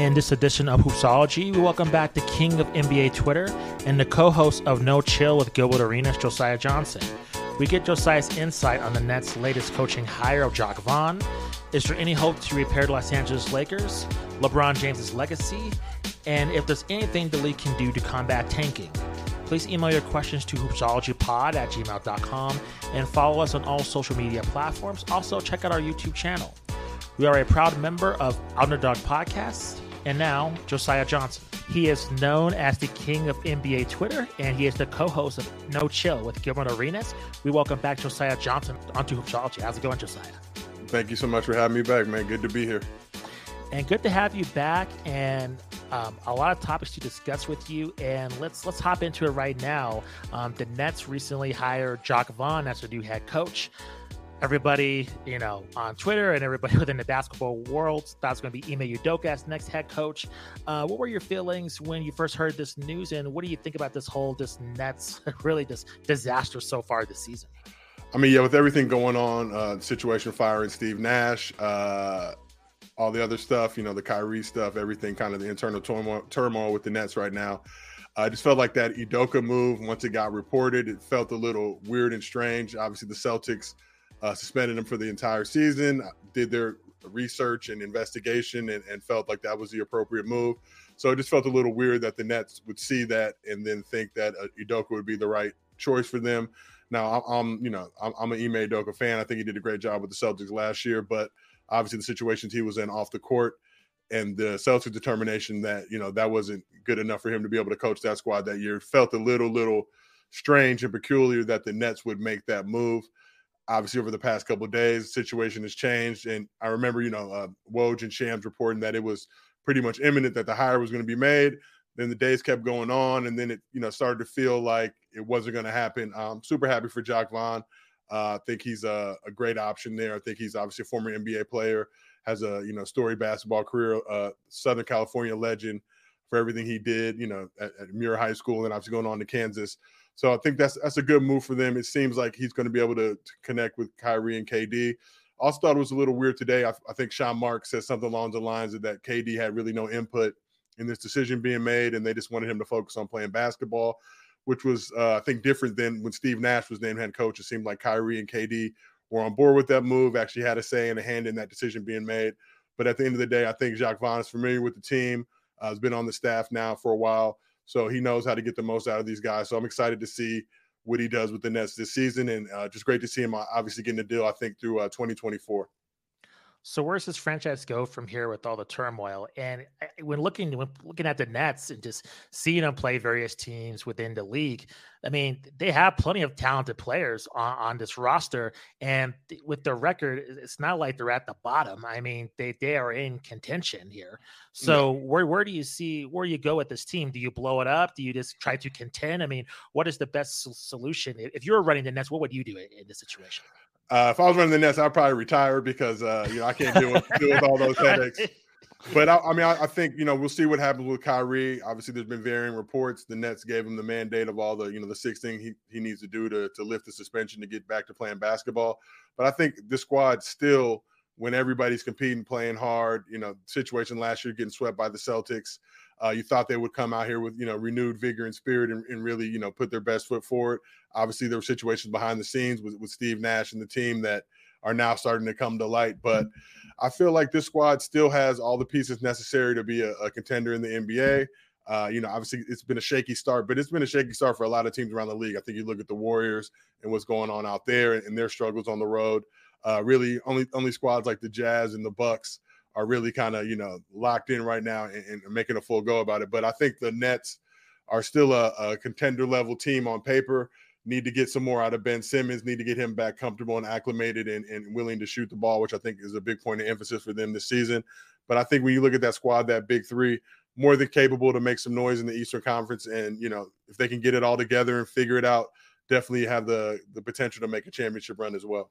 In this edition of Hoopsology, we welcome back the king of NBA Twitter and the co host of No Chill with Gilbert Arenas, Josiah Johnson. We get Josiah's insight on the Nets' latest coaching hire of Jacque Vaughn. Is there any hope to repair the Los Angeles Lakers? LeBron James's legacy? And if there's anything the league can do to combat tanking? Please email your questions to hoopsologypod at gmail.com and follow us on all social media platforms. Also, check out our YouTube channel. We are a proud member of Underdog Podcasts and now, Josiah Johnson. He is known as the king of NBA Twitter, and he is the co-host of No Chill with Gilbert Arenas. We welcome back Josiah Johnson onto Hoopsology. How's it going, Josiah? Thank you so much for having me back, man. Good to be here. And good to have you back, and um, a lot of topics to discuss with you. And let's let's hop into it right now. Um, the Nets recently hired Jacque Vaughn as their new head coach everybody, you know, on Twitter and everybody within the basketball world was going to be Ime Udoka as next head coach. Uh, what were your feelings when you first heard this news, and what do you think about this whole this Nets really this disaster so far this season? I mean, yeah, with everything going on, uh, situation firing Steve Nash, uh, all the other stuff, you know, the Kyrie stuff, everything, kind of the internal turmoil, turmoil with the Nets right now. I just felt like that Udoka move, once it got reported, it felt a little weird and strange. Obviously, the Celtics uh, suspended him for the entire season, did their research and investigation, and, and, felt like that was the appropriate move. So it just felt a little weird that the Nets would see that and then think that uh, Udoka would be the right choice for them. Now, I'm, you know, I'm, I'm an Ime Udoka fan. I think he did a great job with the Celtics last year, but obviously the situations he was in off the court and the Celtics determination that you know that wasn't good enough for him to be able to coach that squad that year felt a little, little strange and peculiar that the Nets would make that move obviously over the past couple days, the situation has changed. And I remember, you know, uh, Woj and Shams reporting that it was pretty much imminent that the hire was going to be made. Then the days kept going on, and then it, you know, started to feel like it wasn't going to happen. I'm super happy for Jacque Vaughn. Uh, I think he's a, a, great option there. I think he's obviously a former NBA player, has a you know story basketball career, uh, Southern California legend for everything he did, you know, at, at Muir High School, and obviously going on to Kansas. So I think that's that's a good move for them. It seems like he's going to be able to, to connect with Kyrie and KD. Also thought it was a little weird today. I, I, think Sean Mark said something along the lines of that KD had really no input in this decision being made, and they just wanted him to focus on playing basketball, which was uh, I think different than when Steve Nash was named head coach. It seemed like Kyrie and KD were on board with that move, actually had a say and a hand in that decision being made. But at the end of the day, I think Jacque Vaughn is familiar with the team, uh, has been on the staff now for a while. So he knows how to get the most out of these guys. So I'm excited to see what he does with the Nets this season, and uh, just great to see him uh, obviously getting a deal. I think through uh, 2024. So where's this franchise go from here with all the turmoil? And uh, when looking when looking at the Nets and just seeing them play various teams within the league, I mean, they have plenty of talented players on, on this roster, and with their record, it's not like they're at the bottom. I mean, they they are in contention here. So where where do you see where you go with this team? Do you blow it up? Do you just try to contend? I mean, what is the best solution if you're running the Nets? What would you do in, in this situation? Uh, if I was running the Nets, I'd probably retire because uh, you know I can't deal with, deal with all those headaches. But I, I mean, I, I, think you know we'll see what happens with Kyrie. Obviously, there's been varying reports. The Nets gave him the mandate of all the you know the six things he, he needs to do to to lift the suspension to get back to playing basketball. But I think this squad still, when everybody's competing, playing hard, you know, situation last year getting swept by the Celtics. Uh, you thought they would come out here with you know renewed vigor and spirit and, and, really you know put their best foot forward. Obviously, there were situations behind the scenes with, with Steve Nash and the team that are now starting to come to light. But I feel like this squad still has all the pieces necessary to be a, a contender in the NBA. Uh, you know, obviously it's been a shaky start, but it's been a shaky start for a lot of teams around the league. I think you look at the Warriors and what's going on out there and their struggles on the road. Uh, really, only only squads like the Jazz and the Bucks are really kind of you know locked in right now and, and, making a full go about it. But I think the Nets are still a, a, contender level team on paper. Need to get some more out of Ben Simmons. Need to get him back comfortable and acclimated and, and willing to shoot the ball, which I think is a big point of emphasis for them this season. But I think when you look at that squad, that big three, more than capable to make some noise in the Eastern Conference. And you know, if they can get it all together and figure it out, definitely have the the potential to make a championship run as well.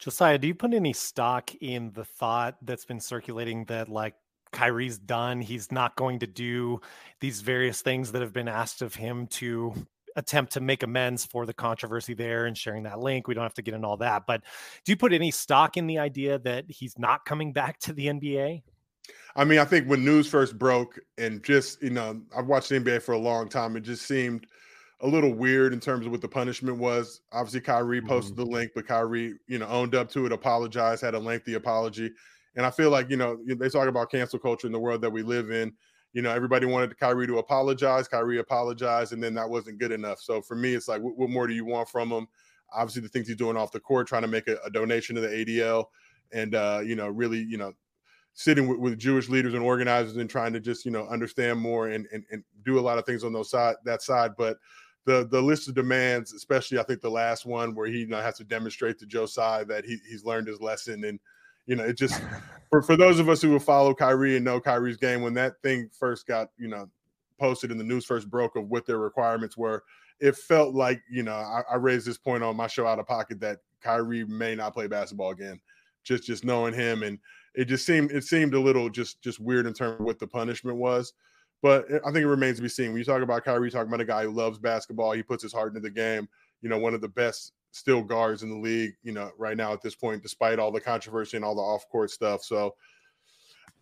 Josiah, do you put any stock in the thought that's been circulating that like Kyrie's done, he's not going to do these various things that have been asked of him to attempt to make amends for the controversy there and sharing that link. We don't have to get into all that, but do you put any stock in the idea that he's not coming back to the NBA? I mean, I think when news first broke, and just you know, I've watched the NBA for a long time. It just seemed a little weird in terms of what the punishment was. Obviously, Kyrie posted mm-hmm. the link, but Kyrie, you know, owned up to it, apologized, had a lengthy apology. And I feel like, you know, they talk about cancel culture in the world that we live in. You know, everybody wanted Kyrie to apologize. Kyrie apologized, and then that wasn't good enough. So for me, it's like, what, what more do you want from him? Obviously, the things he's doing off the court, trying to make a, a donation to the ADL, and uh, you know, really, you know, sitting with, with, Jewish leaders and organizers and trying to just, you know, understand more and, and and do a lot of things on those side that side. But the the list of demands, especially I think the last one where he you know, has to demonstrate to Joe Tsai that he, he's learned his lesson and you know, it just for, for those of us who will follow Kyrie and know Kyrie's game, when that thing first got, you know, posted and the news first broke of what their requirements were, it felt like, you know, I, I raised this point on my show out of pocket that Kyrie may not play basketball again. Just just knowing him and it just seemed it seemed a little just just weird in terms of what the punishment was. But I think it remains to be seen. When you talk about Kyrie, talking about a guy who loves basketball, he puts his heart into the game. You know, one of the best still guards in the league, you know, right now at this point, despite all the controversy and all the off court stuff. So,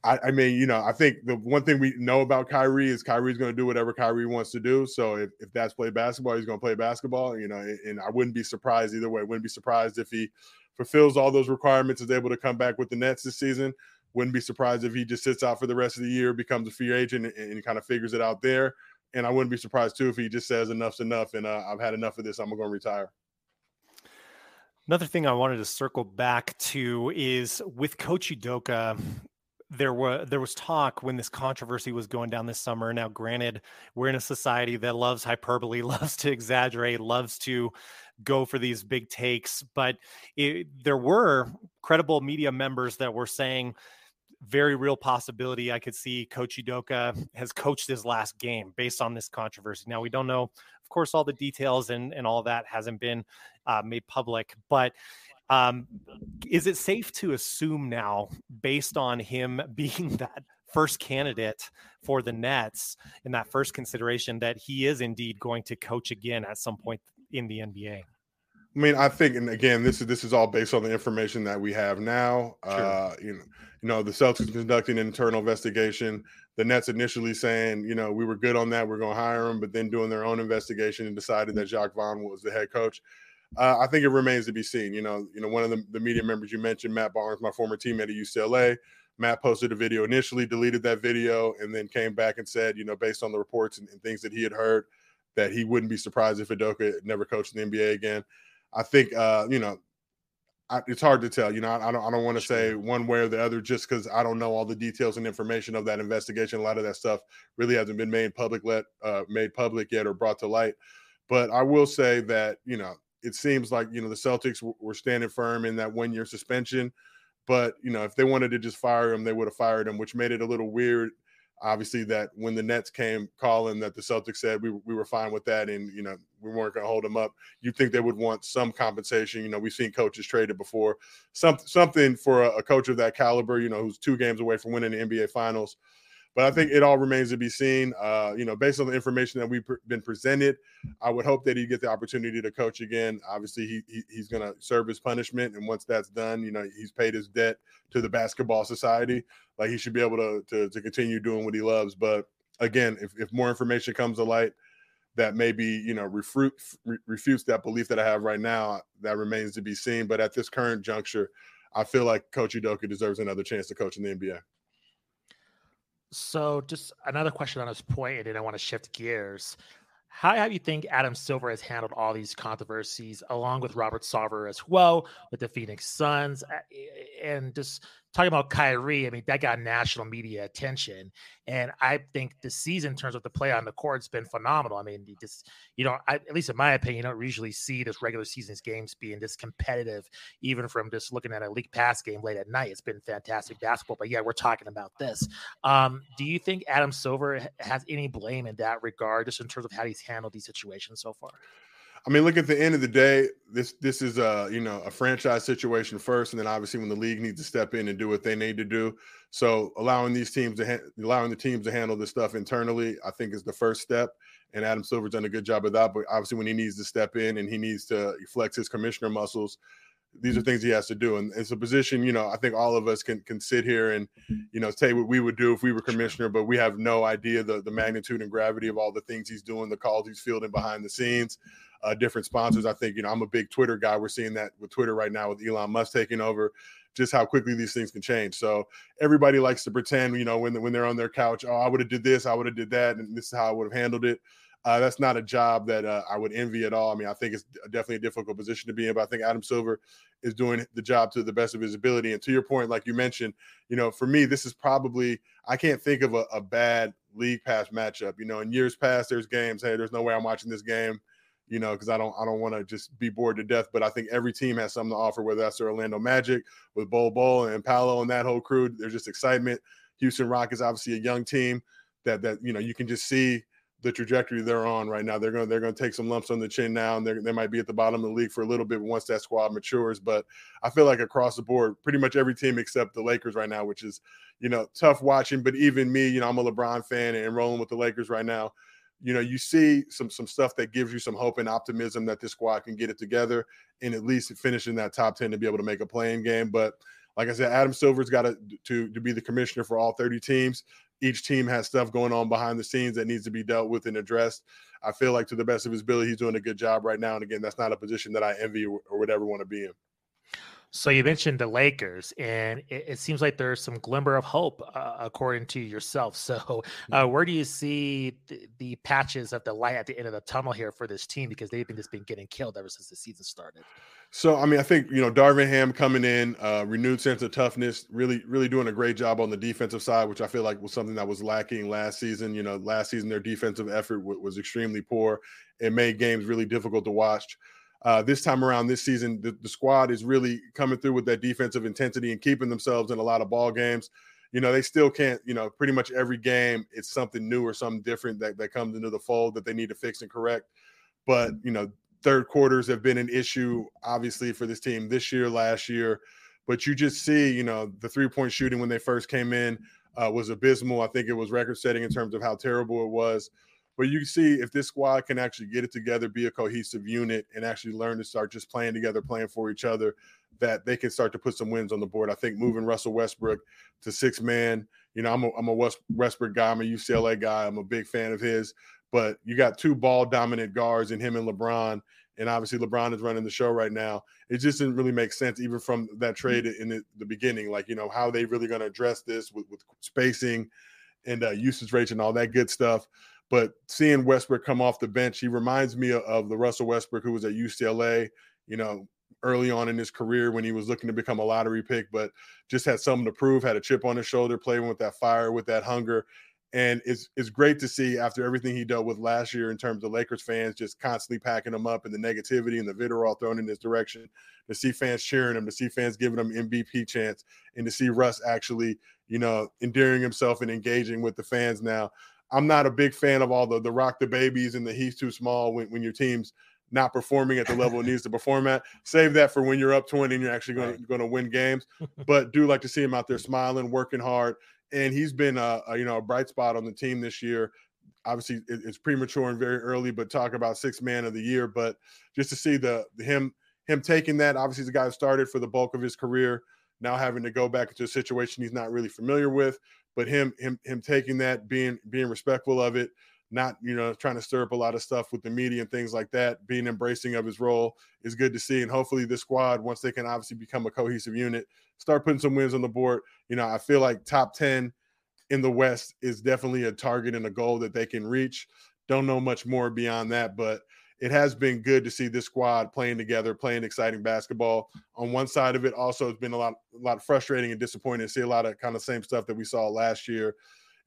I, I, mean, you know, I think the one thing we know about Kyrie is Kyrie's going to do whatever Kyrie wants to do. So if, if that's play basketball, he's going to play basketball, you know, and I wouldn't be surprised either way. Wouldn't be surprised if he fulfills all those requirements, is able to come back with the Nets this season. Wouldn't be surprised if he just sits out for the rest of the year, becomes a free agent, and, and kind of figures it out there. And I wouldn't be surprised too if he just says enough's enough and uh, I've had enough of this. I'm going to retire. Another thing I wanted to circle back to is with Coach Udoka. There were there was talk when this controversy was going down this summer. Now, granted, we're in a society that loves hyperbole, loves to exaggerate, loves to go for these big takes. But it, there were credible media members that were saying very real possibility I could see Coach Udoka has coached his last game based on this controversy. Now we don't know, of course, all the details and and all that hasn't been uh, made public, but. Um, is it safe to assume now, based on him being that first candidate for the Nets in that first consideration, that he is indeed going to coach again at some point in the NBA? I mean, I think, and again, this is this is all based on the information that we have now. Sure. Uh, you know, you know, the Celtics conducting an internal investigation. The Nets initially saying, you know, we were good on that, we're going to hire him, but then doing their own investigation and decided that Jacque Vaughn was the head coach. Uh, I think it remains to be seen. You know, you know, one of the, the media members you mentioned, Matt Barnes, my former teammate at UCLA. Matt posted a video initially, deleted that video, and then came back and said, you know, based on the reports and, and things that he had heard, that he wouldn't be surprised if Udoka never coached in the NBA again. I think uh, you know I, it's hard to tell. You know, I, I don't I don't want to say one way or the other just because I don't know all the details and information of that investigation. A lot of that stuff really hasn't been made public let uh, made public yet or brought to light. But I will say that you know it seems like you know the Celtics w- were standing firm in that one year suspension. But you know if they wanted to just fire him, they would have fired him, which made it a little weird obviously that when the Nets came calling that the Celtics said we, we were fine with that and you know we weren't going to hold them up you think they would want some compensation. You know we've seen coaches traded before. Some, something for a, a coach of that caliber you know who's two games away from winning the NBA finals but I think it all remains to be seen. Uh, you know, based on the information that we've been presented, I would hope that he get the opportunity to coach again. Obviously, he, he he's going to serve his punishment, and once that's done, you know, he's paid his debt to the basketball society. Like he should be able to to, to continue doing what he loves. But again, if, if more information comes to light that maybe you know refute, refutes that belief that I have right now, that remains to be seen. But at this current juncture, I feel like Coach Udoka deserves another chance to coach in the NBA. So, just another question on this point, and then I want to shift gears. How have you think Adam Silver has handled all these controversies, along with Robert Sarver as well, with the Phoenix Suns, and just talking about Kyrie, I mean, that got national media attention. And I think the season, in terms of the play on the court, has been phenomenal. I mean, you just, you know, I, at least in my opinion, you don't usually see this regular season's games being this competitive, even from just looking at a league pass game late at night. It's been fantastic basketball. But yeah, we're talking about this. Um, do you think Adam Silver has any blame in that regard, just in terms of how he's handled these situations so far? I mean, look at the end of the day, this this is a you know a franchise situation first, and then obviously when the league needs to step in and do what they need to do. So allowing these teams to ha- allowing the teams to handle this stuff internally, I think is the first step. And Adam Silver's done a good job of that. But obviously, when he needs to step in and he needs to flex his commissioner muscles, these are things he has to do. And it's a position, you know, I think all of us can can sit here and, you know, say what we would do if we were commissioner, but we have no idea the, the magnitude and gravity of all the things he's doing, the calls he's fielding behind the scenes, uh, different sponsors. I think, you know, I'm a big Twitter guy. We're seeing that with Twitter right now with Elon Musk taking over, just how quickly these things can change. So everybody likes to pretend, you know, when, when they're on their couch, oh, I would have did this, I would have did that, and this is how I would have handled it. Uh, that's not a job that uh, I would envy at all. I mean, I think it's definitely a difficult position to be in, but I think Adam Silver is doing the job to the best of his ability. And to your point, like you mentioned, you know, for me, this is probably I can't think of a, a bad league pass matchup. You know, in years past, there's games. Hey, there's no way I'm watching this game. You know, because I don't I don't want to just be bored to death. But I think every team has something to offer, whether that's the Orlando Magic with Bol Bol and Paolo and that whole crew. There's just excitement. Houston Rockets, obviously a young team that that you know you can just see the trajectory they're on right now. They're going to they're going to take some lumps on the chin now, and they might be at the bottom of the league for a little bit once that squad matures. But I feel like across the board, pretty much every team except the Lakers right now, which is you know tough watching. But even me, you know, I'm a LeBron fan and rolling with the Lakers right now. You know, you see some some stuff that gives you some hope and optimism that this squad can get it together and at least finish in that top ten to be able to make a playing game. But like I said, Adam Silver's got to to to be the commissioner for all 30 teams each team has stuff going on behind the scenes that needs to be dealt with and addressed. I feel like to the best of his ability, he's doing a good job right now. And again, that's not a position that I envy or would ever want to be in. So you mentioned the Lakers, and it, it seems like there's some glimmer of hope, uh, according to yourself. So, uh, where do you see the, the, patches of the light at the end of the tunnel here for this team? Because they've been just been getting killed ever since the season started. So, I mean, I think you know Darvin Ham coming in, uh, renewed sense of toughness, really, really doing a great job on the defensive side, which I feel like was something that was lacking last season. You know, last season their defensive effort w- was extremely poor. It made games really difficult to watch. Uh, this time around, this season, the, the, squad is really coming through with that defensive intensity and keeping themselves in a lot of ball games. You know, they still can't, you know, pretty much every game, it's something new or something different that, that comes into the fold that they need to fix and correct. But, you know, third quarters have been an issue, obviously, for this team this year, last year. But you just see, you know, the three point shooting when they first came in uh, was abysmal. I think it was record setting in terms of how terrible it was. But you see if this squad can actually get it together, be a cohesive unit, and actually learn to start just playing together, playing for each other, that they can start to put some wins on the board. I think moving Russell Westbrook to six man, you know, I'm a, I'm a West, Westbrook guy, I'm a UCLA guy, I'm a big fan of his. But you got two ball dominant guards in him and LeBron. And obviously, LeBron is running the show right now. It just didn't really make sense, even from that trade in the, the beginning. Like, you know, how are they really going to address this with, with spacing and uh, usage rates and all that good stuff. But seeing Westbrook come off the bench, he reminds me of, the Russell Westbrook who was at UCLA, you know, early on in his career when he was looking to become a lottery pick, but just had something to prove, had a chip on his shoulder, playing with that fire, with that hunger. And it's it's great to see after everything he dealt with last year in terms of Lakers fans just constantly packing him up and the negativity and the vitriol thrown in his direction, to see fans cheering him, to see fans giving him MVP chance, and to see Russ actually, you know, endearing himself and engaging with the fans now. I'm not a big fan of all the the rock the babies and the he's too small when, when your team's not performing at the level it needs to perform at. Save that for when you're up 20 and you're actually going right. going to win games. But do like to see him out there smiling, working hard, and he's been a, a, you know a bright spot on the team this year. Obviously, it's premature and very early, but talk about six man of the year. But just to see the him him taking that, obviously, the guy who started for the bulk of his career, now having to go back into a situation he's not really familiar with, but him him him taking that, being being respectful of it, not you know trying to stir up a lot of stuff with the media and things like that being embracing of his role is good to see. And hopefully this squad once they can obviously become a cohesive unit start putting some wins on the board. You know i feel like top 10 in the west is definitely a target and a goal that they can reach. Don't know much more beyond that but it has been good to see this squad playing together playing exciting basketball on one side of it also it's been a lot a lot frustrating and disappointing to see a lot of kind of same stuff that we saw last year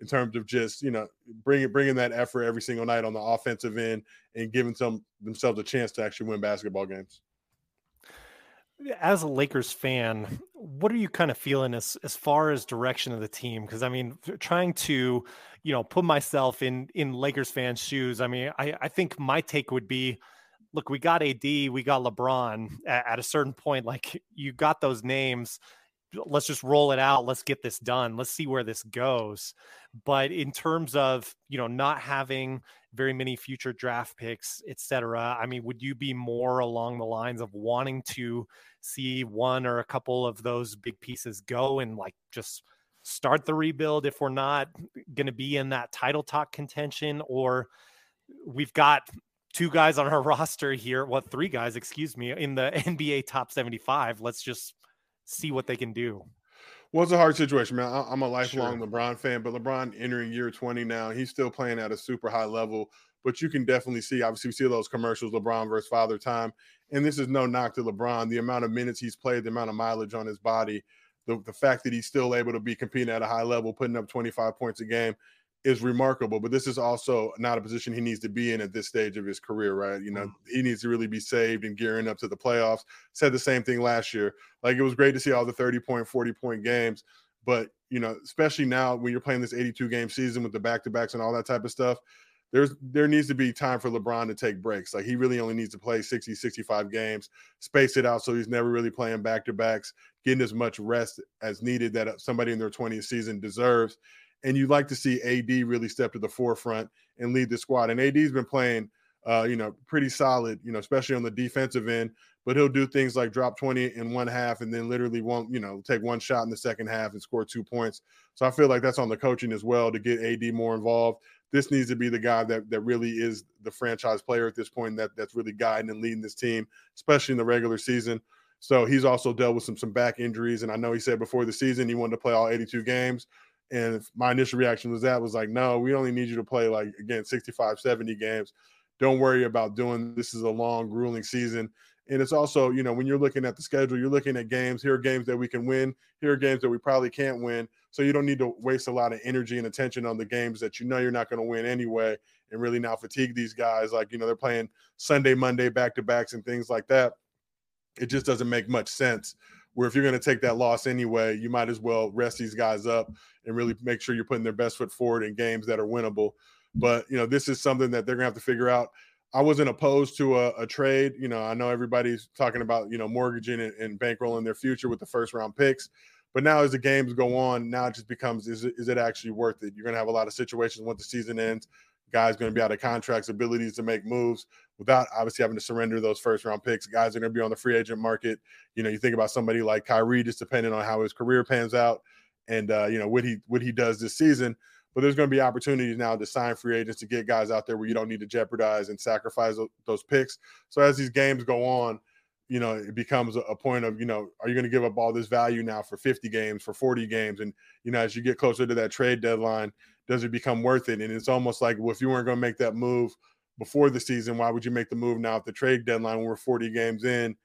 in terms of just you know bringing bringing that effort every single night on the offensive end and giving some themselves a chance to actually win basketball games. As a Lakers fan, what are you kind of feeling as as far as direction of the team? Because I mean, trying to you know put myself in in Lakers fans' shoes. I mean, I I think my take would be. Look, we got AD, we got LeBron. At, at a certain point, like you got those names, let's just roll it out. Let's get this done. Let's see where this goes. But in terms of, you know, not having very many future draft picks, etc I mean, would you be more along the lines of wanting to see one or a couple of those big pieces go and like just start the rebuild if we're not going to be in that title talk contention or we've got two guys on our roster here what three guys excuse me in the nba top 75 let's just see what they can do well, it's a hard situation, man. I'm a lifelong sure. LeBron fan, but LeBron entering year 20 now, he's still playing at a super high level. But you can definitely see, obviously, we see those commercials, LeBron versus Father Time. And this is no knock to LeBron. The amount of minutes he's played, the amount of mileage on his body, the, the fact that he's still able to be competing at a high level, putting up 25 points a game is remarkable. But this is also not a position he needs to be in at this stage of his career, right? You know, mm. he needs to really be saved and gearing up to the playoffs. Said the same thing last year. Like it was great to see all the 30 point, 40 point games. But, you know, especially now when you're playing this 82 game season with the back to backs and all that type of stuff, there's there needs to be time for LeBron to take breaks. Like he really only needs to play 60, 65 games, space it out so he's never really playing back to backs, getting as much rest as needed that somebody in their 20th season deserves. And you'd like to see AD really step to the forefront and lead the squad. And AD's been playing, uh, you know, pretty solid, you know, especially on the defensive end. But he'll do things like drop 20 in one half and then literally won't, you know, take one shot in the second half and score two points. So I feel like that's on the coaching as well to get AD more involved this needs to be the guy that that really is the franchise player at this point that that's really guiding and leading this team, especially in the regular season. So he's also dealt with some some back injuries, and I know he said before the season he wanted to play all 82 games. And my initial reaction was that was like, no, we only need you to play like again 65, 70 games. Don't worry about doing this is a long, grueling season. And it's also, you know, when you're looking at the schedule, you're looking at games. Here are games that we can win. Here are games that we probably can't win. So you don't need to waste a lot of energy and attention on the games that you know you're not going to win anyway, and really now fatigue these guys. Like you know they're playing Sunday, Monday back to backs and things like that. It just doesn't make much sense. Where if you're going to take that loss anyway, you might as well rest these guys up and really make sure you're putting their best foot forward in games that are winnable. But you know this is something that they're going to have to figure out. I wasn't opposed to a, a, trade. You know, I know everybody's talking about you know mortgaging and, and bankrolling their future with the first round picks. But now, as the games go on, now it just becomes is it, is it actually worth it? You're going to have a lot of situations once the season ends. Guys going to be out of contracts, abilities to make moves without obviously having to surrender those first round picks. Guys are going to be on the free agent market. You know, you think about somebody like Kyrie, just depending on how his career pans out and uh, you know what he what he does this season. But there's going to be opportunities now to sign free agents to get guys out there where you don't need to jeopardize and sacrifice those picks. So as these games go on, you know, it becomes a point of, you know, are you going to give up all this value now for 50 games, for 40 games? And, you know, as you get closer to that trade deadline, does it become worth it? And it's almost like, well, if you weren't going to make that move before the season, why would you make the move now at the trade deadline when we're 40 games in?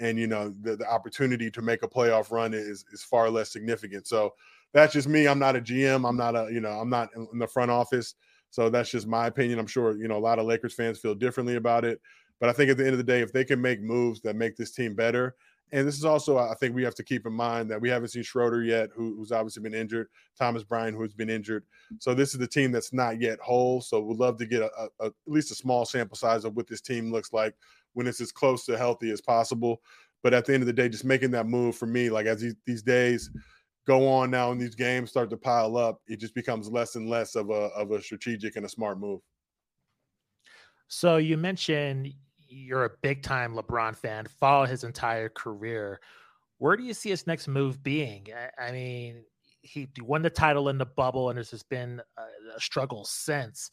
And, you know, the, the opportunity to make a playoff run is, is far less significant. So that's just me. I'm not a GM. I'm not a, you know, I'm not in the front office. So that's just my opinion. I'm sure, you know, a lot of Lakers fans feel differently about it. But I think at the end of the day, if they can make moves that make this team better, and this is also, I think we have to keep in mind that we haven't seen Schroeder yet, who, who's obviously been injured, Thomas Bryant, who's been injured. So this is the team that's not yet whole. So we'd love to get a, a, at least a small sample size of what this team looks like when it's as close to healthy as possible. But at the end of the day, just making that move for me, like as these, these days go on now and these games start to pile up, it just becomes less and less of a of a strategic and a smart move. So you mentioned you're a big time LeBron fan, follow his entire career. Where do you see his next move being? I, I mean, he won the title in the bubble, and there's just been a, a struggle since.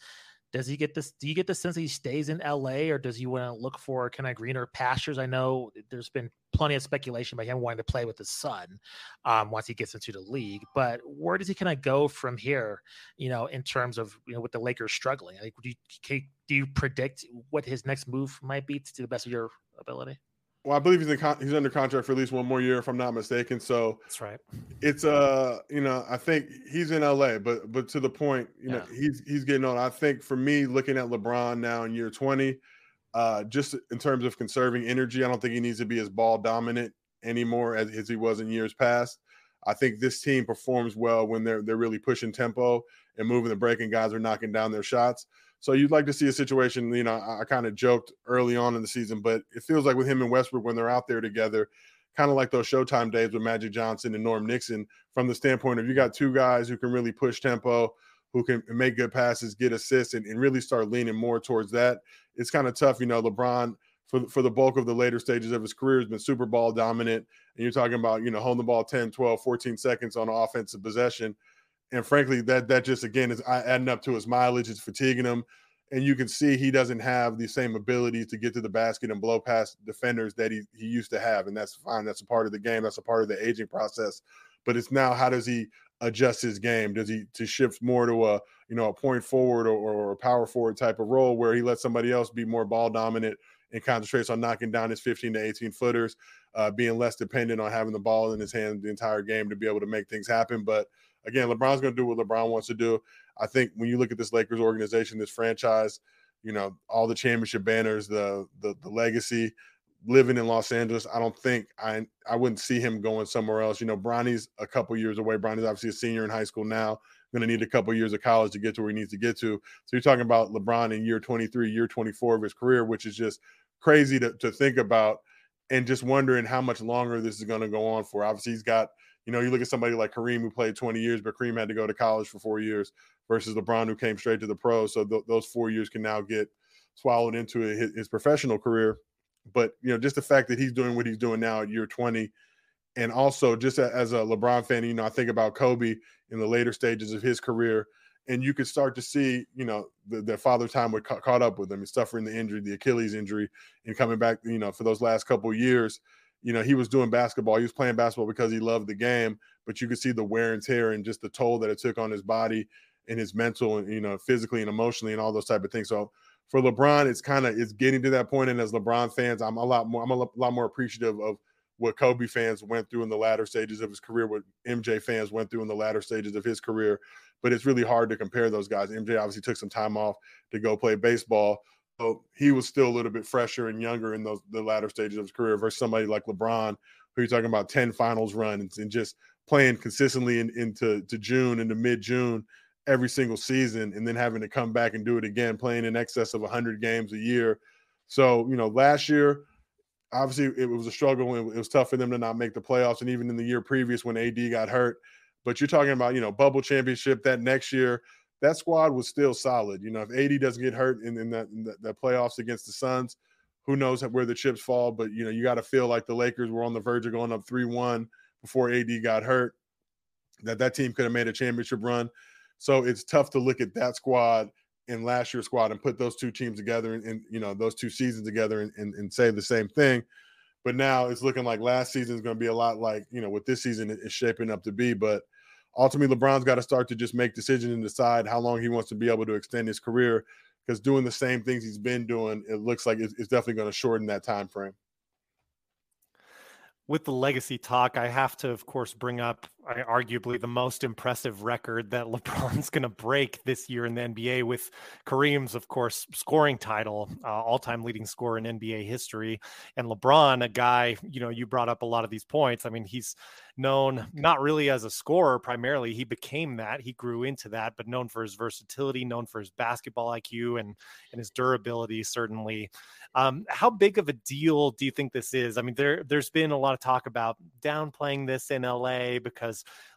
Does he get this? Do you get the sense that he stays in LA, or does he want to look for kind of greener pastures? I know there's been plenty of speculation about him wanting to play with his son um, once he gets into the league. But where does he kind of go from here? You know, in terms of you know with the Lakers struggling, like do you, do you predict what his next move might be to the best of your ability? Well, I believe he's in con- he's under contract for at least one more year, if I'm not mistaken. So that's right. It's uh, you know, I think he's in LA, but but to the point, you yeah. know, he's he's getting on. I think for me, looking at LeBron now in year 20, uh, just in terms of conserving energy, I don't think he needs to be as ball dominant anymore as, as he was in years past. I think this team performs well when they're they're really pushing tempo and moving the break, and guys are knocking down their shots. So you'd like to see a situation, you know, I, I kind of joked early on in the season, but it feels like with him and Westbrook when they're out there together, kind of like those Showtime days with Magic Johnson and Norm Nixon, from the standpoint of you got two guys who can really push tempo, who can make good passes, get assists, and, and really start leaning more towards that. It's kind of tough, you know. LeBron for for the bulk of the later stages of his career has been super ball dominant, and you're talking about you know holding the ball 10, 12, 14 seconds on offensive possession. And frankly, that that just again is adding up to his mileage. It's fatiguing him and you can see he doesn't have the same ability to get to the basket and blow past defenders that he, he used to have. And that's fine. That's a part of the game. That's a part of the aging process. But it's now how does he adjust his game? Does he to shift more to a you know a point forward or, or a power forward type of role where he lets somebody else be more ball dominant and concentrates on knocking down his 15 to 18 footers, uh, being less dependent on having the ball in his hand the entire game to be able to make things happen. But again, LeBron's going to do what LeBron wants to do. I think when you look at this Lakers organization, this franchise, you know, all the championship banners, the the, the legacy, living in Los Angeles, I don't think I I wouldn't see him going somewhere else. You know, Bronny's a couple years away. Bronny's obviously a senior in high school now. Going to need a couple years of college to get to where he needs to get to. So you're talking about LeBron in year 23, year 24 of his career, which is just crazy to, to think about, and just wondering how much longer this is going to go on for. Obviously, he's got you know, you look at somebody like Kareem who played 20 years, but Kareem had to go to college for four years versus LeBron who came straight to the pros. So th- those four years can now get swallowed into his, his, professional career. But you know, just the fact that he's doing what he's doing now at year 20, and also just as a LeBron fan, you know, I think about Kobe in the later stages of his career, and you could start to see, you know, the, the father time would ca- caught up with him, suffering the injury, the Achilles injury, and coming back, you know, for those last couple years you know, he was doing basketball. He was playing basketball because he loved the game, but you could see the wear and tear and just the toll that it took on his body and his mental and you know, physically and emotionally and all those type of things. So for LeBron, it's kind of it's getting to that point. And as LeBron fans, I'm a lot more I'm a lot more appreciative of what Kobe fans went through in the latter stages of his career, what MJ fans went through in the latter stages of his career. But it's really hard to compare those guys. MJ obviously took some time off to go play baseball. So he was still a little bit fresher and younger in those the latter stages of his career versus somebody like LeBron, who you're talking about 10 finals runs and just playing consistently in, into to June into mid June every single season, and then having to come back and do it again, playing in excess of 100 games a year. So you know, last year obviously it was a struggle. It was tough for them to not make the playoffs, and even in the year previous when AD got hurt. But you're talking about you know bubble championship that next year that squad was still solid. You know, if AD doesn't get hurt in, in that in playoffs against the Suns, who knows where the chips fall? But you know, you got to feel like the Lakers were on the verge of going up three one before AD got hurt. That that team could have made a championship run. So it's tough to look at that squad and last year's squad and put those two teams together and, and you know those two seasons together and, and, and, say the same thing. But now it's looking like last season is going to be a lot like you know what this season is shaping up to be. But ultimately LeBron's got to start to just make decisions and decide how long he wants to be able to extend his career because doing the same things he's been doing, it looks like it's, it's definitely going to shorten that time frame with the legacy talk, I have to, of course, bring up arguably the most impressive record that LeBron's going to break this year in the NBA with Kareem's, of course, scoring title, uh, all time leading scorer in NBA history. And LeBron, a guy, you know, you brought up a lot of these points. I mean, he's known not really as a scorer primarily. He became that, he grew into that, but known for his versatility, known for his basketball IQ and, and his durability, certainly. Um, how big of a deal do you think this is? I mean, there there's been a lot of talk about downplaying this in LA because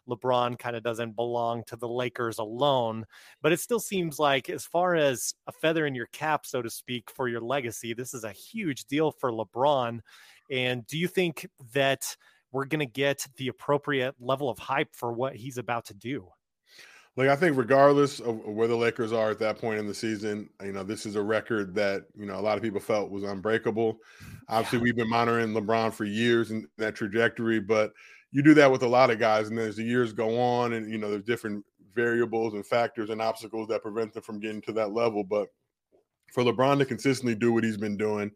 LeBron kind of doesn't belong to the Lakers alone, but it still seems like as far as a feather in your cap, so to speak, for your legacy, this is a huge deal for LeBron. And do you think that we're going to get the appropriate level of hype for what he's about to do? Like I think, regardless of where the Lakers are at that point in the season, you know this is a record that you know a lot of people felt was unbreakable. Obviously, yeah. we've been monitoring LeBron for years and that trajectory, but you do that with a lot of guys, and as the years go on, and you know there's different variables and factors and obstacles that prevent them from getting to that level. But for LeBron to consistently do what he's been doing,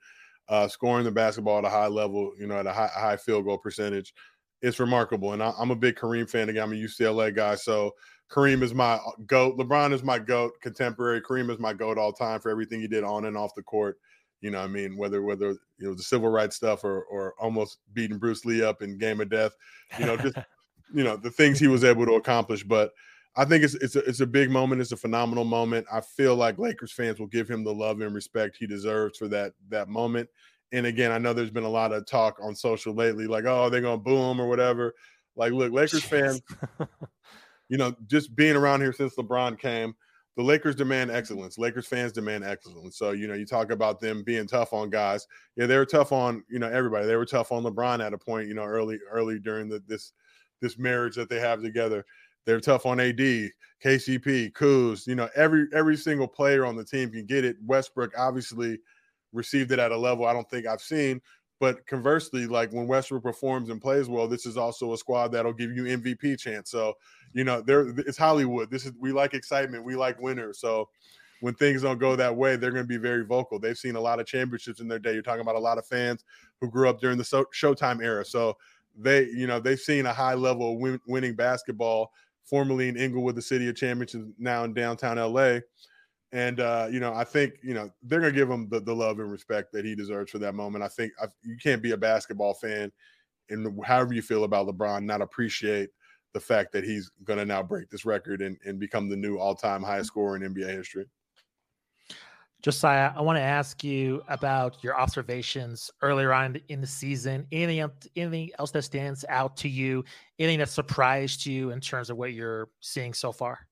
uh, scoring the basketball at a high level, you know, at a high, high field goal percentage, it's remarkable. And I, am a big Kareem fan. Again, I'm a UCLA guy, so Kareem is my uh, goat. LeBron is my goat contemporary. Kareem is my goat all time for everything he did on and off the court. You know, I mean, whether whether you know the civil rights stuff or or almost beating Bruce Lee up in Game of Death, you know, just you know the things he was able to accomplish. But I think it's it's a, it's a big moment. It's a phenomenal moment. I feel like Lakers fans will give him the love and respect he deserves for that that moment. and again, I know there's been a lot of talk on social lately, like, oh, they're gonna boom or whatever. Like, look, Lakers fans, you know, just being around here since LeBron came, the Lakers demand excellence. Lakers fans demand excellence. So, you know, you talk about them being tough on guys. Yeah, they were tough on, you know, everybody. They were tough on LeBron at a point, you know, early, early during the this this marriage that they have together. They're tough on AD, KCP, Kuz, you know, every every single player on the team can get it. Westbrook obviously received it at a level I don't think I've seen. But conversely, like when Westbrook performs and plays well, this is also a squad that'll give you MVP chance. So, you know, there it's Hollywood. This is we like excitement, we like winners. So when things don't go that way, they're going to be very vocal. They've seen a lot of championships in their day. You're talking about a lot of fans who grew up during the Showtime era. So they, you know, they've seen a high level of win- winning basketball, formerly in Inglewood, the city of championships, now in downtown LA. And uh, you know, I think you know they're gonna give him the, the love and respect that he deserves for that moment. I think I, you can't be a basketball fan, and however you feel about LeBron, not appreciate the fact that he's gonna now break this record and, and become the new all-time highest scorer in NBA history. Josiah, I want to ask you about your observations earlier on in the season. Anything, anything else that stands out to you? Anything that surprised you in terms of what you're seeing so far?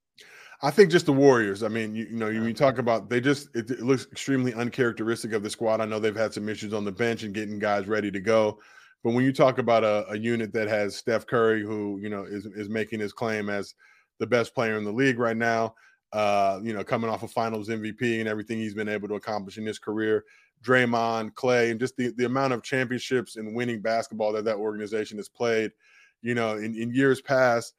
I think just the Warriors. I mean, you, you know, you, you talk about they just it, it, looks extremely uncharacteristic of the squad. I know they've had some issues on the bench and getting guys ready to go, but when you talk about a, a unit that has Steph Curry, who you know is is making his claim as the best player in the league right now, uh, you know, coming off of Finals MVP and everything he's been able to accomplish in his career, Draymond, Klay, and just the the amount of championships and winning basketball that that organization has played. You know, in, in years past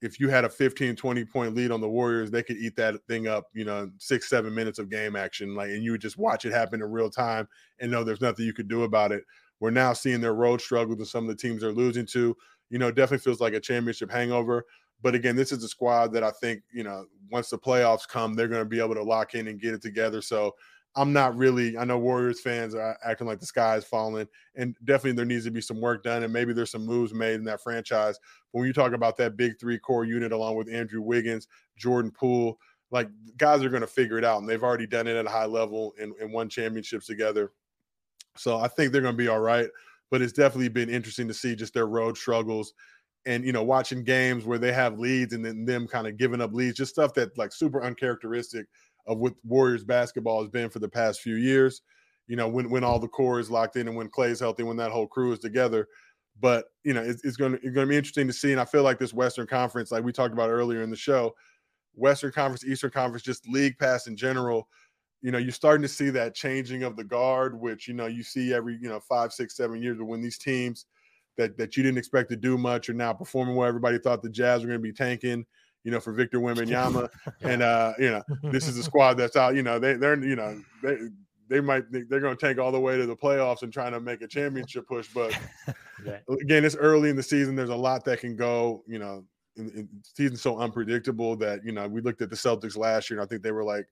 if you had a 15 20 point lead on the warriors they could eat that thing up you know six seven minutes of game action like and you would just watch it happen in real time and know there's nothing you could do about it. We're now seeing their road struggles and some of the teams they're losing to. You know definitely feels like a championship hangover. But again this is a squad that i think you know once the playoffs come they're going to be able to lock in and get it together. So I'm not really. I know Warriors fans are acting like the sky is falling, and definitely there needs to be some work done, and maybe there's some moves made in that franchise. But when you talk about that big three core unit, along with Andrew Wiggins, Jordan Poole, like guys are going to figure it out, and they've already done it at a high level and, and won championships together. So I think they're going to be all right. But it's definitely been interesting to see just their road struggles and you know watching games where they have leads and then them kind of giving up leads, just stuff that like super uncharacteristic of what Warriors basketball has been for the past few years. You know, when when all the core is locked in and when Klay's healthy, when that whole crew is together. But you know, it's, it's going to it's going to be interesting to see. And I feel like this Western Conference, like we talked about earlier in the show, Western Conference, Eastern Conference, just league pass in general. You know, you're starting to see that changing of the guard, which you know you see every you know five, six, seven years. But when these teams that that you didn't expect to do much are now performing well, everybody thought the Jazz were going to be tanking you know, for Victor Wembanyama. and uh, you know, this is a squad that's out, you know, they they're you know, they they might they're going to tank all the way to the playoffs and trying to make a championship push. But again, it's early in the season. There's a lot that can go. You know, in, in season's so unpredictable that you know we looked at the Celtics last year and I think they were like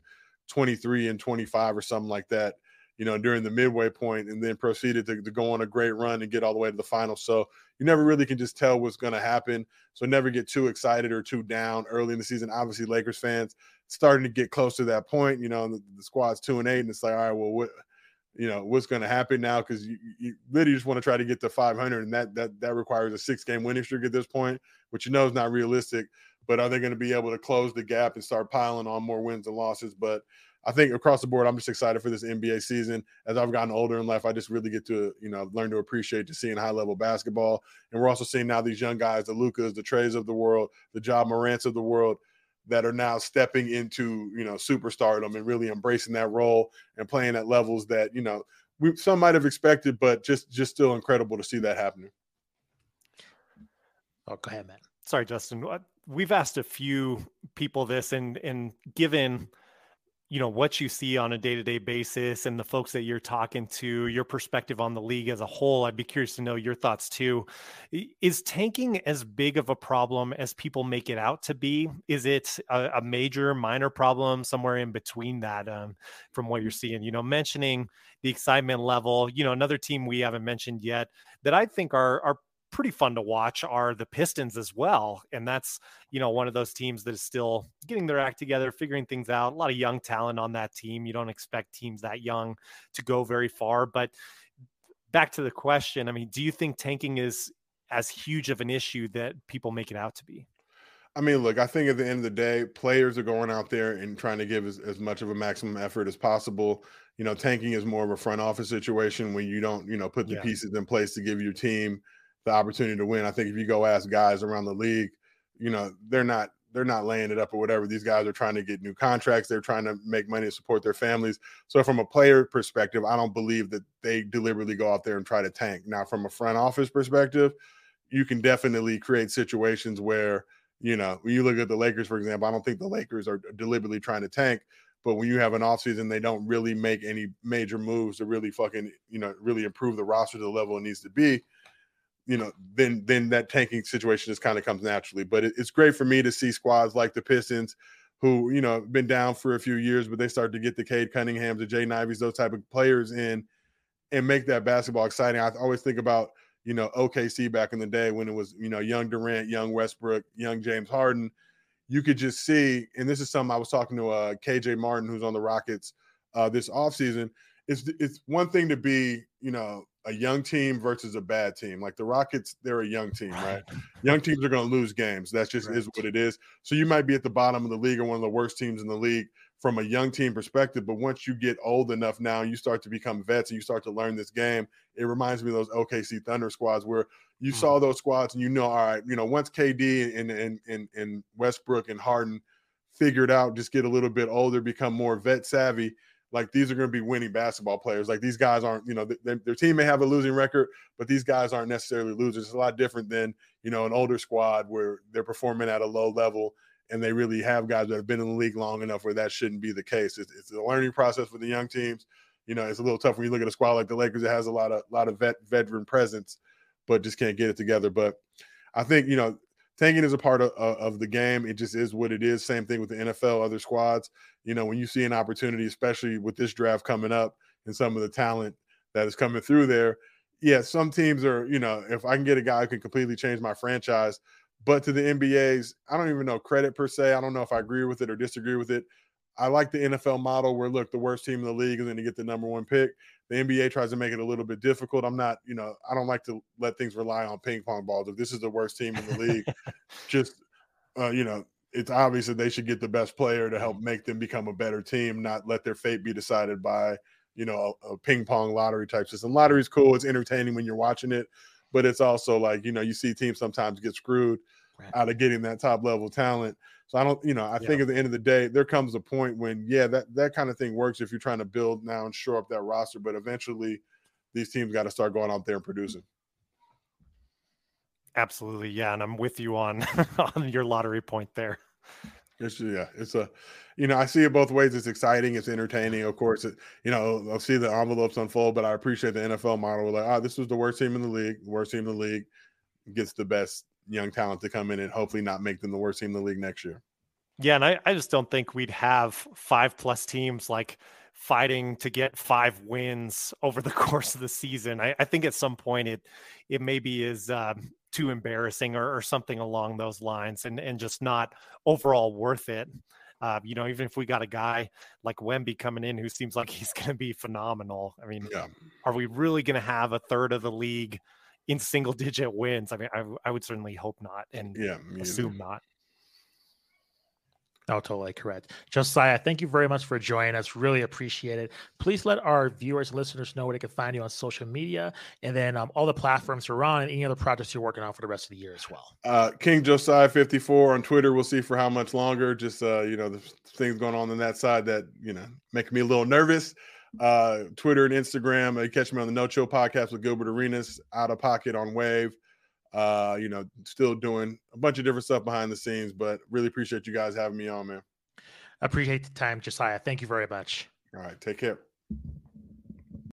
23 and 25 or something like that you know, during the midway point and then proceeded to, to, go on a great run and get all the way to the final. So you never really can just tell what's going to happen. So never get too excited or too down early in the season. Obviously, Lakers fans starting to get close to that point. You know, the, the squad's two and eight, and it's like, all right, well, what, you know, what's going to happen now? Because you, you literally just want to try to get to 500, and that that that requires a six game winning streak at this point, which you know is not realistic. But are they going to be able to close the gap and start piling on more wins and losses? But I think across the board, I'm just excited for this NBA season. As I've gotten older in life, I just really get to, you know, learn to appreciate to seeing high level basketball. And we're also seeing now these young guys, the Lucas, the Traes of the world, the Ja Morants of the world, that are now stepping into, you know, superstardom and really embracing that role and playing at levels that, you know, we some might have expected, but just just still incredible to see that happening. Oh, go ahead, man. Sorry, Justin. We've asked a few people this, and and given you know what you see on a day-to-day basis and the folks that you're talking to your perspective on the league as a whole i'd be curious to know your thoughts too. Is tanking as big of a problem as people make it out to be? Is it a, a major minor problem somewhere in between that um, from what you're seeing? You know mentioning the excitement level you know another team we haven't mentioned yet that i think are are pretty fun to watch are the Pistons as well. And that's, you know, one of those teams that is still getting their act together, figuring things out. A lot of young talent on that team. You don't expect teams that young to go very far, but back to the question. I mean, do you think tanking is as huge of an issue that people make it out to be? I mean, look, I think at the end of the day, players are going out there and trying to give as, as much of a maximum effort as possible. You know, tanking is more of a front office situation when you don't, you know, put the yeah. pieces in place to give your team the opportunity to win. I think if you go ask guys around the league, you know, they're not they're not laying it up or whatever. These guys are trying to get new contracts. They're trying to make money to support their families. So from a player perspective, I don't believe that they deliberately go out there and try to tank. Now, from a front office perspective, you can definitely create situations where you know, when you look at the Lakers, for example, I don't think the Lakers are deliberately trying to tank. But when you have an offseason, they don't really make any major moves to really fucking, you know, really improve the roster to the level it needs to be, you know, then then that tanking situation just kind of comes naturally. But it, it's great for me to see squads like the Pistons, who, you know, been down for a few years, but they start to get the Cade Cunninghams, the Jaden Iveys, those type of players in and make that basketball exciting. I always think about you know, OKC back in the day when it was, you know, young Durant, young Westbrook, young James Harden, you could just see, and this is something I was talking to uh, KJ Martin, who's on the Rockets uh, this offseason. It's, it's one thing to be, you know, a young team versus a bad team. Like the Rockets, they're a young team, right? young teams are going to lose games. That's just right. is what it is. So you might be at the bottom of the league or one of the worst teams in the league from a young team perspective. But once you get old enough now, you start to become vets and you start to learn this game. It reminds me of those OKC Thunder squads where you mm-hmm. saw those squads and you know, all right, you know, once KD and and and, and Westbrook and Harden figured out, just get a little bit older, become more vet savvy. Like these are going to be winning basketball players. Like these guys aren't, you know, th- their team may have a losing record, but these guys aren't necessarily losers. It's a lot different than you know an older squad where they're performing at a low level and they really have guys that have been in the league long enough where that shouldn't be the case. It's, it's a learning process for the young teams. You know, it's a little tough when you look at a squad like the Lakers that has a lot of lot of vet veteran presence, but just can't get it together. But I think you know tanking is a part of, of the game. It just is what it is. Same thing with the NFL, other squads. You know, when you see an opportunity, especially with this draft coming up and some of the talent that is coming through there, yeah, some teams are, you know, if I can get a guy who can completely change my franchise, but to the NBA's, I don't even know credit per se. I don't know if I agree with it or disagree with it. I like the NFL model where look, the worst team in the league is going to get the number one pick. The NBA tries to make it a little bit difficult. I'm not, you know, I don't like to let things rely on ping pong balls. If this is the worst team in the league, just uh, you know, it's obvious that they should get the best player to help make them become a better team, not let their fate be decided by, you know, a, a ping pong lottery type system. Lottery's cool. It's entertaining when you're watching it, but it's also like you know you see teams sometimes get screwed right. out of getting that top level talent. So I don't, you know, I yeah. think at the end of the day, there comes a point when, yeah, that that kind of thing works if you're trying to build now and shore up that roster. But eventually, these teams got to start going out there and producing. Absolutely, yeah, and I'm with you on on your lottery point there. It's yeah, it's a, you know, I see it both ways. It's exciting, it's entertaining. Of course, it, you know, I'll see the envelopes unfold, but I appreciate the NFL model. We're like, oh, this was the worst team in the league, worst team in the league gets the best young talent to come in and hopefully not make them the worst team in the league next year. Yeah, and I, I just don't think we'd have five plus teams like fighting to get five wins over the course of the season. I, I think at some point it it maybe is um, too embarrassing or, or, something along those lines, and and just not overall worth it. Uh, you know, even if we got a guy like Wemby coming in who seems like he's going to be phenomenal. I mean, yeah. are we really going to have a third of the league in single digit wins? I mean, I, I would certainly hope not and yeah, assume not. Oh, totally correct. Josiah, thank you very much for joining us. Really appreciate it. Please let our viewers and listeners know where they can find you on social media and then um, all the platforms you're on and any other projects you're working on for the rest of the year as well. Uh, King Josiah 54 on Twitter. We'll see for how much longer. Just, uh, you know, the things going on on that side that, you know, make me a little nervous. Uh, Twitter and Instagram. Uh, you catch me on the No Chill podcast with Gilbert Arenas, Out of Pocket on Wave uh, you know, still doing a bunch of different stuff behind the scenes, but really appreciate you guys having me on, man. Appreciate the time, Josiah. Thank you very much. All right. Take care.